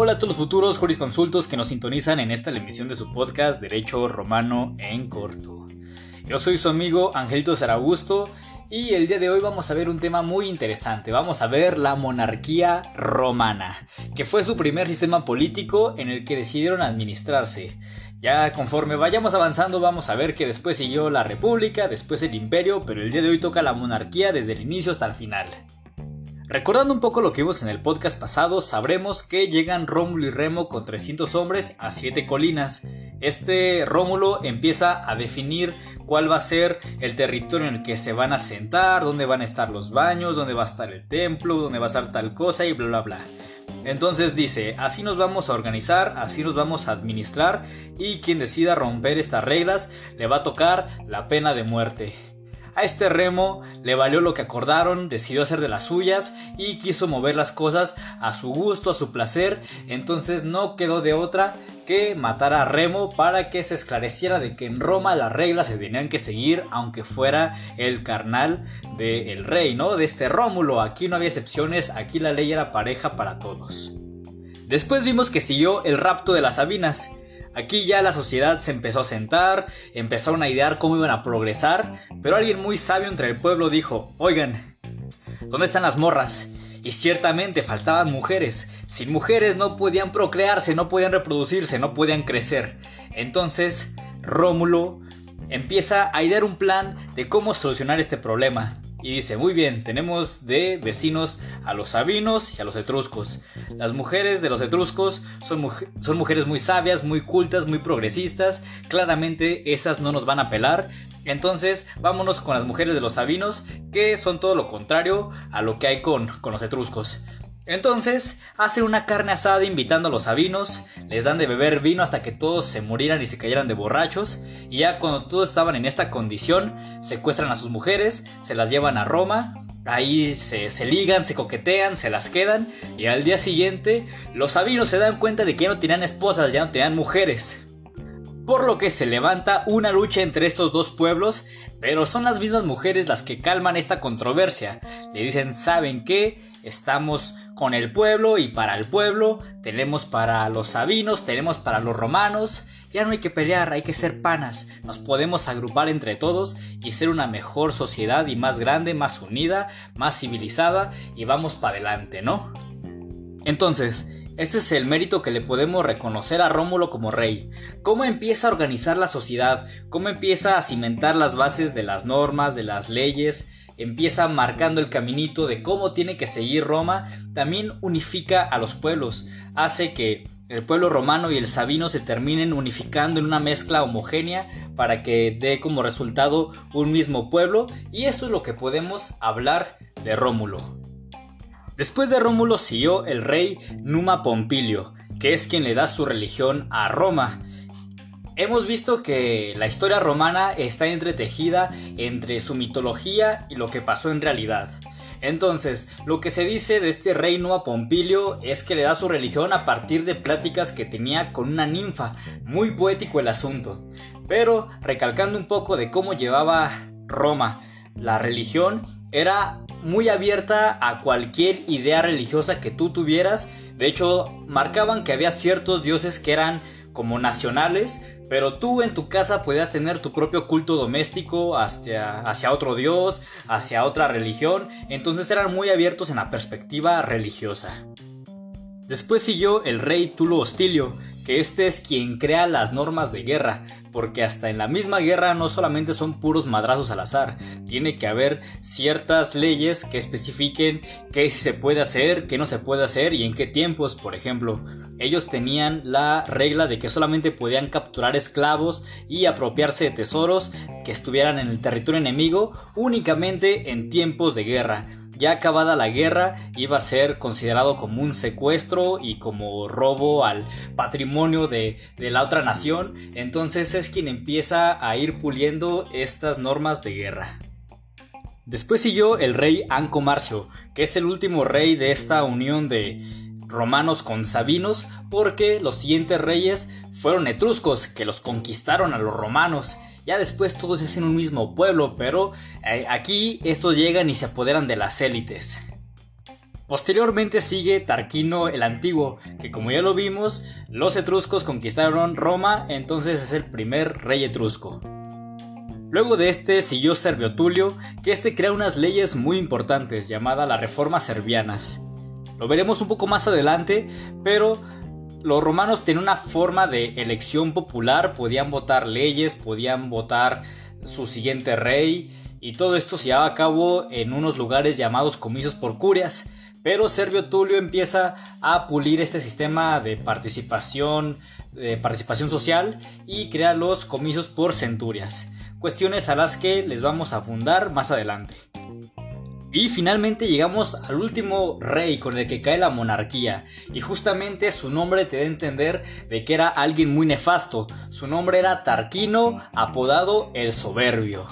Hola a todos los futuros jurisconsultos que nos sintonizan en esta emisión de su podcast Derecho Romano en Corto. Yo soy su amigo Angelito Zaragusto y el día de hoy vamos a ver un tema muy interesante. Vamos a ver la monarquía romana, que fue su primer sistema político en el que decidieron administrarse. Ya conforme vayamos avanzando vamos a ver que después siguió la república, después el imperio, pero el día de hoy toca la monarquía desde el inicio hasta el final. Recordando un poco lo que vimos en el podcast pasado, sabremos que llegan Rómulo y Remo con 300 hombres a 7 colinas. Este Rómulo empieza a definir cuál va a ser el territorio en el que se van a sentar, dónde van a estar los baños, dónde va a estar el templo, dónde va a estar tal cosa y bla bla bla. Entonces dice, así nos vamos a organizar, así nos vamos a administrar y quien decida romper estas reglas le va a tocar la pena de muerte. A este remo le valió lo que acordaron, decidió hacer de las suyas y quiso mover las cosas a su gusto, a su placer, entonces no quedó de otra que matar a Remo para que se esclareciera de que en Roma las reglas se tenían que seguir aunque fuera el carnal del rey, ¿no? De este Rómulo, aquí no había excepciones, aquí la ley era pareja para todos. Después vimos que siguió el rapto de las Sabinas, Aquí ya la sociedad se empezó a sentar, empezaron a idear cómo iban a progresar, pero alguien muy sabio entre el pueblo dijo, oigan, ¿dónde están las morras? Y ciertamente faltaban mujeres. Sin mujeres no podían procrearse, no podían reproducirse, no podían crecer. Entonces, Rómulo empieza a idear un plan de cómo solucionar este problema. Y dice, muy bien, tenemos de vecinos a los sabinos y a los etruscos. Las mujeres de los etruscos son, mujeres muy sabias, muy cultas, muy progresistas. Claramente esas no nos van a pelar. Entonces vámonos con las mujeres de los sabinos, que son todo lo contrario a lo que hay con los etruscos. Entonces, hacen una carne asada invitando a los sabinos, les dan de beber vino hasta que todos se murieran y se cayeran de borrachos, y ya cuando todos estaban en esta condición, secuestran a sus mujeres, se las llevan a Roma, ahí se, se, ligan, se coquetean, se las quedan, y al día siguiente los sabinos se dan cuenta de que ya no tenían esposas, ya no tenían mujeres. Por lo que se levanta una lucha entre estos dos pueblos, pero son las mismas mujeres las que calman esta controversia. Le dicen, ¿saben qué? Estamos con el pueblo y para el pueblo, tenemos para los sabinos, tenemos para los romanos. Ya no hay que pelear, hay que ser panas. Nos podemos agrupar entre todos y ser una mejor sociedad y más grande, más unida, más civilizada y vamos para adelante, ¿no? Entonces, este es el mérito que le podemos reconocer a Rómulo como rey. Cómo empieza a organizar la sociedad, cómo empieza a cimentar las bases de las normas, de las leyes, empieza marcando el caminito de cómo tiene que seguir Roma, también unifica a los pueblos, hace que el pueblo romano y el sabino se terminen unificando en una mezcla homogénea para que dé como resultado un mismo pueblo y esto es lo que podemos hablar de Rómulo. Después de Rómulo siguió el rey Numa Pompilio, que es quien le da su religión a Roma. Hemos visto que la historia romana está entretejida entre su mitología y lo que pasó en realidad. Entonces, lo que se dice de este rey Numa Pompilio es que le da su religión a partir de pláticas que tenía con una ninfa, muy poético el asunto. Pero, recalcando un poco de cómo llevaba Roma la religión, era muy abierta a cualquier idea religiosa que tú tuvieras. De hecho, marcaban que había ciertos dioses que eran como nacionales, pero tú en tu casa podías tener tu propio culto doméstico hacia, hacia otro dios, hacia otra religión, entonces eran muy abiertos en la perspectiva religiosa. Después siguió el rey Tulo Hostilio, que este es quien crea las normas de guerra, porque hasta en la misma guerra no solamente son puros madrazos al azar, tiene que haber ciertas leyes que especifiquen qué se puede hacer, qué no se puede hacer y en qué tiempos, por ejemplo. Ellos tenían la regla de que solamente podían capturar esclavos y apropiarse de tesoros que estuvieran en el territorio enemigo únicamente en tiempos de guerra ya acabada la guerra iba a ser considerado como un secuestro y como robo al patrimonio de, la otra nación, entonces es quien empieza a ir puliendo estas normas de guerra. Después siguió el rey Anco Marcio, que es el último rey de esta unión de romanos con sabinos, porque los siguientes reyes fueron etruscos, que los conquistaron a los romanos, ya después todos es en un mismo pueblo, pero eh, aquí estos llegan y se apoderan de las élites. Posteriormente sigue Tarquino el Antiguo, que como ya lo vimos, los etruscos conquistaron Roma, entonces es el primer rey etrusco. Luego de este siguió Servio Tulio, que este crea unas leyes muy importantes llamadas las reformas servianas. Lo veremos un poco más adelante, pero los romanos tenían una forma de elección popular, podían votar leyes, podían votar su siguiente rey, y todo esto se llevaba a cabo en unos lugares llamados comicios por curias. Pero Servio Tulio empieza a pulir este sistema de participación, de participación social y crea los comicios por centurias cuestiones a las que les vamos a fundar más adelante. Y finalmente llegamos al último rey con el que cae la monarquía, y justamente su nombre te da a entender de que era alguien muy nefasto, su nombre era Tarquino, apodado el Soberbio.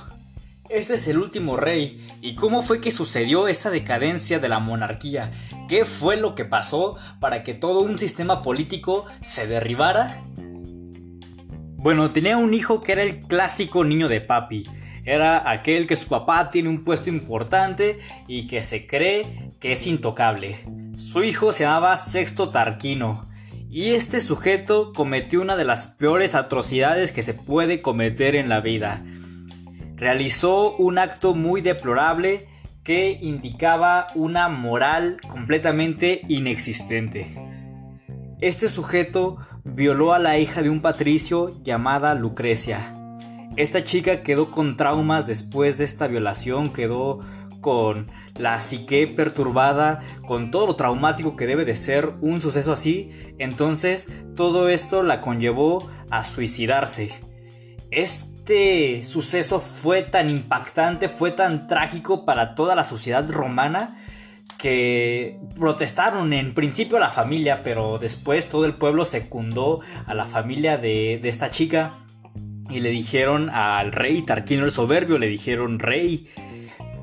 Este es el último rey, ¿y cómo fue que sucedió esta decadencia de la monarquía? ¿Qué fue lo que pasó para que todo un sistema político se derribara? Bueno, tenía un hijo que era el clásico niño de papi. Era aquel que su papá tiene un puesto importante y que se cree que es intocable. Su hijo se llamaba Sexto Tarquino. Y este sujeto cometió una de las peores atrocidades que se puede cometer en la vida. Realizó un acto muy deplorable que indicaba una moral completamente inexistente. Este sujeto violó a la hija de un patricio llamada Lucrecia. Esta chica quedó con traumas después de esta violación, quedó con la psique perturbada, con todo lo traumático que debe de ser un suceso así, entonces todo esto la conllevó a suicidarse. Este suceso fue tan impactante, fue tan trágico para toda la sociedad romana, que protestaron en principio a la familia, pero después todo el pueblo secundó a la familia de, de esta chica y le dijeron al rey Tarquino el Soberbio, le dijeron, rey,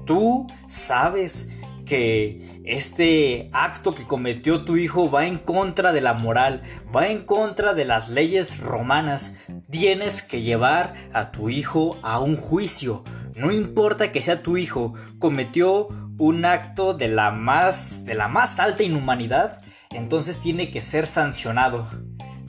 tú sabes que este acto que cometió tu hijo va en contra de la moral, va en contra de las leyes romanas. Tienes que llevar a tu hijo a un juicio. No importa que sea tu hijo, cometió un acto de la más de la más alta inhumanidad, entonces tiene que ser sancionado.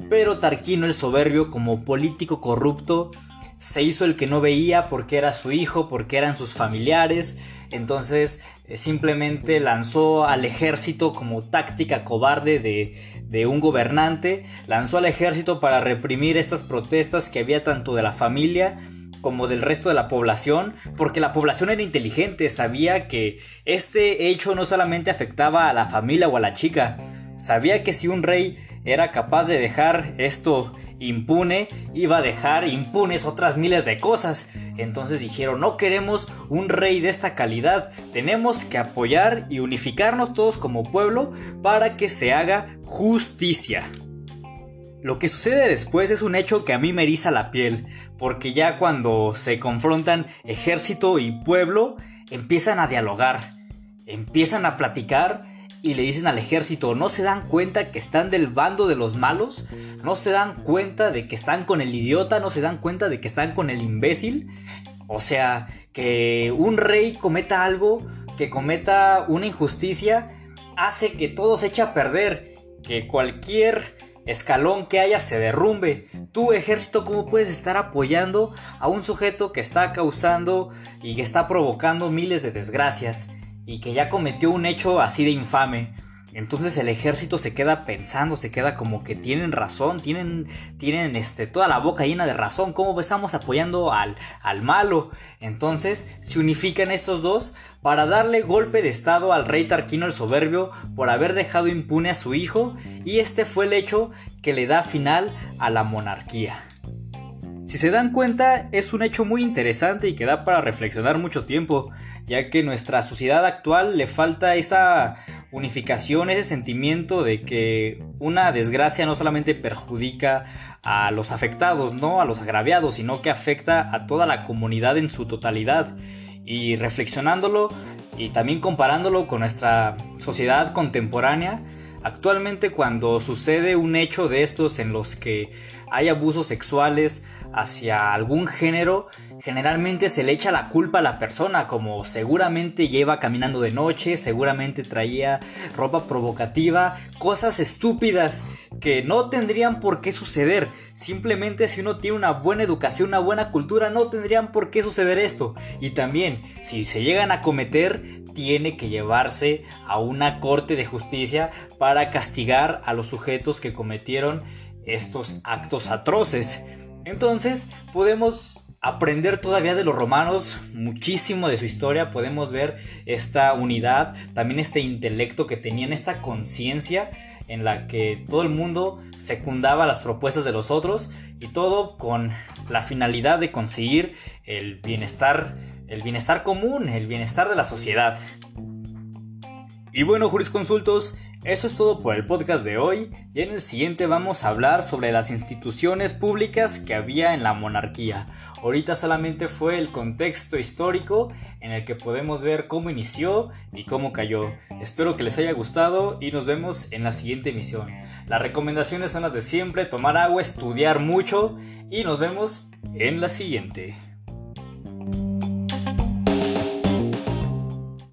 Pero Tarquino el soberbio como político corrupto se hizo el que no veía porque era su hijo, porque eran sus familiares, entonces eh, simplemente lanzó al ejército como táctica cobarde de, de un gobernante, lanzó al ejército para reprimir estas protestas que había tanto de la familia como del resto de la población, porque la población era inteligente, sabía que este hecho no solamente afectaba a la familia o a la chica, sabía que si un rey era capaz de dejar esto impune, iba a dejar impunes otras miles de cosas. Entonces dijeron, no queremos un rey de esta calidad, tenemos que apoyar y unificarnos todos como pueblo para que se haga justicia. Lo que sucede después es un hecho que a mí me eriza la piel, porque ya cuando se confrontan ejército y pueblo, empiezan a dialogar, empiezan a platicar y le dicen al ejército, ¿no se dan cuenta que están del bando de los malos? ¿No se dan cuenta de que están con el idiota? ¿No se dan cuenta de que están con el imbécil? O sea, que un rey cometa algo, que cometa una injusticia, hace que todo se eche a perder, que cualquier escalón que haya se derrumbe. Tu ejército, ¿cómo puedes estar apoyando a un sujeto que está causando y que está provocando miles de desgracias y que ya cometió un hecho así de infame? Entonces el ejército se queda pensando, se queda como que tienen razón, tienen, tienen este, toda la boca llena de razón, ¿cómo estamos apoyando al, al malo? Entonces se unifican estos dos para darle golpe de estado al rey Tarquino el Soberbio por haber dejado impune a su hijo y este fue el hecho que le da final a la monarquía. Si se dan cuenta, es un hecho muy interesante y que da para reflexionar mucho tiempo, ya que nuestra sociedad actual le falta esa unificación, ese sentimiento de que una desgracia no solamente perjudica a los afectados, no a los agraviados, sino que afecta a toda la comunidad en su totalidad. Y reflexionándolo y también comparándolo con nuestra sociedad contemporánea, actualmente cuando sucede un hecho de estos en los que hay abusos sexuales, hacia algún género, generalmente se le echa la culpa a la persona, como seguramente lleva caminando de noche, seguramente traía ropa provocativa, cosas estúpidas que no tendrían por qué suceder. Simplemente si uno tiene una buena educación, una buena cultura, no tendrían por qué suceder esto. Y también, si se llegan a cometer, tiene que llevarse a una corte de justicia para castigar a los sujetos que cometieron estos actos atroces. Entonces, podemos aprender todavía de los romanos muchísimo de su historia, podemos ver esta unidad, también este intelecto que tenían, esta conciencia en la que todo el mundo secundaba las propuestas de los otros y todo con la finalidad de conseguir el bienestar, el bienestar común, el bienestar de la sociedad. Y bueno, jurisconsultos, eso es todo por el podcast de hoy y en el siguiente vamos a hablar sobre las instituciones públicas que había en la monarquía. Ahorita solamente fue el contexto histórico en el que podemos ver cómo inició y cómo cayó. Espero que les haya gustado y nos vemos en la siguiente emisión. Las recomendaciones son las de siempre, tomar agua, estudiar mucho y nos vemos en la siguiente.